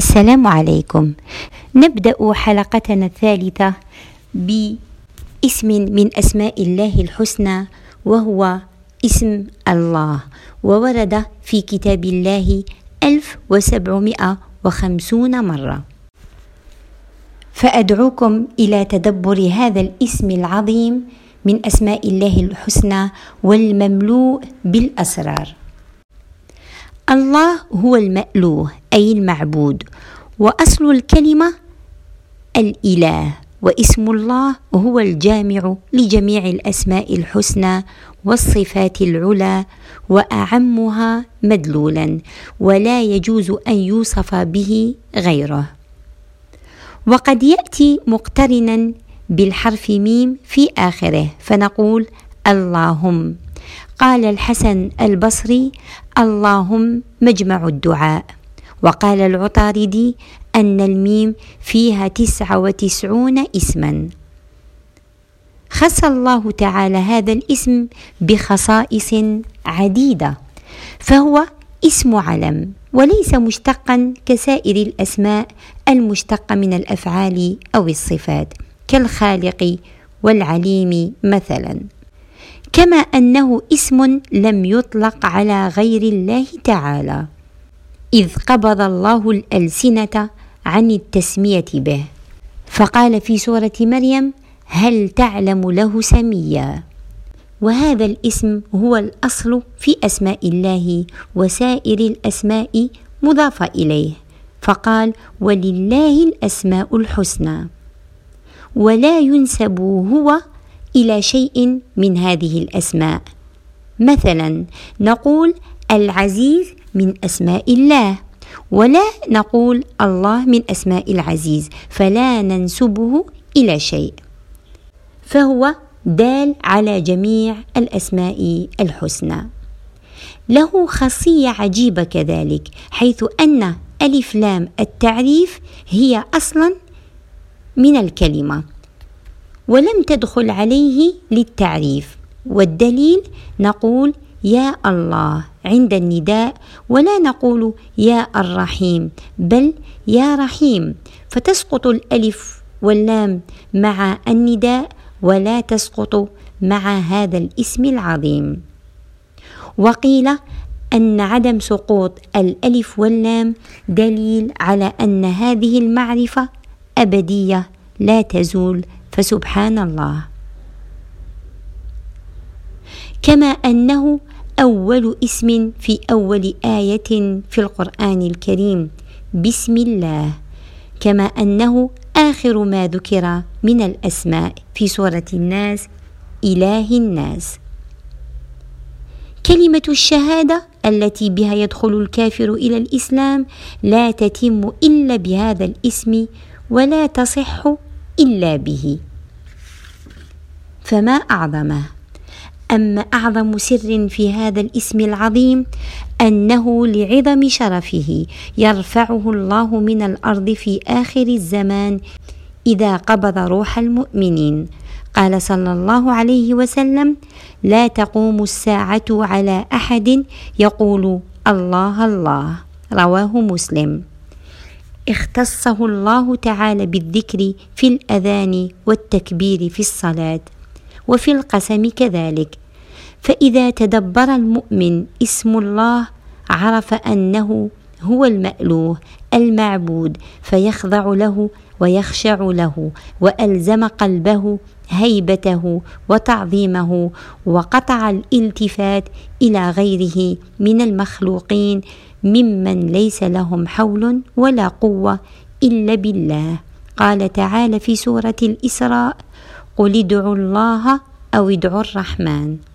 السلام عليكم. نبدأ حلقتنا الثالثة باسم من أسماء الله الحسنى وهو اسم الله وورد في كتاب الله 1750 مرة. فأدعوكم إلى تدبر هذا الاسم العظيم من أسماء الله الحسنى والمملوء بالأسرار. الله هو المألوه أي المعبود. وأصل الكلمة الإله واسم الله هو الجامع لجميع الأسماء الحسنى والصفات العلى وأعمها مدلولا ولا يجوز أن يوصف به غيره. وقد يأتي مقترنا بالحرف ميم في آخره فنقول اللهم. قال الحسن البصري اللهم مجمع الدعاء. وقال العطاردي أن الميم فيها تسعة وتسعون اسما. خص الله تعالى هذا الاسم بخصائص عديدة فهو اسم علم وليس مشتقا كسائر الأسماء المشتقة من الأفعال أو الصفات كالخالق والعليم مثلا. كما أنه اسم لم يطلق على غير الله تعالى. إذ قبض الله الألسنة عن التسمية به. فقال في سورة مريم هل تعلم له سميا? وهذا الاسم هو الأصل في أسماء الله وسائر الأسماء مضافه إليه. فقال ولله الأسماء الحسنى. ولا ينسب هو إلى شيء من هذه الأسماء. مثلا نقول العزيز من أسماء الله ولا نقول الله من أسماء العزيز فلا ننسبه إلى شيء. فهو دال على جميع الأسماء الحسنى. له خاصية عجيبة كذلك حيث أن ألف لام التعريف هي أصلا من الكلمة. ولم تدخل عليه للتعريف. والدليل نقول يا الله عند النداء ولا نقول يا الرحيم بل يا رحيم. فتسقط الألف واللام مع النداء ولا تسقط مع هذا الاسم العظيم. وقيل أن عدم سقوط الألف واللام دليل على أن هذه المعرفة أبدية لا تزول فسبحان الله. كما أنه أول اسم في أول آية في القرآن الكريم بسم الله. كما أنه آخر ما ذكر من الأسماء في سورة الناس إله الناس. كلمة الشهادة التي بها يدخل الكافر إلى الإسلام لا تتم إلا بهذا الاسم ولا تصح إلا به. فما أعظمه. أما أعظم سر في هذا الاسم العظيم أنه لعظم شرفه يرفعه الله من الأرض في آخر الزمان إذا قبض روح المؤمنين. قال صلى الله عليه وسلم لا تقوم الساعة على أحد يقول الله الله رواه مسلم. اختصه الله تعالى بالذكر في الأذان والتكبير في الصلاة وفي القسم كذلك. فإذا تدبر المؤمن اسم الله عرف أنه هو المألوه المعبود فيخضع له ويخشع له وألزم قلبه هيبته وتعظيمه وقطع الالتفات إلى غيره من المخلوقين ممن ليس لهم حول ولا قوة إلا بالله. قال تعالى في سورة الإسراء قل ادعوا الله أو ادعوا الرحمن.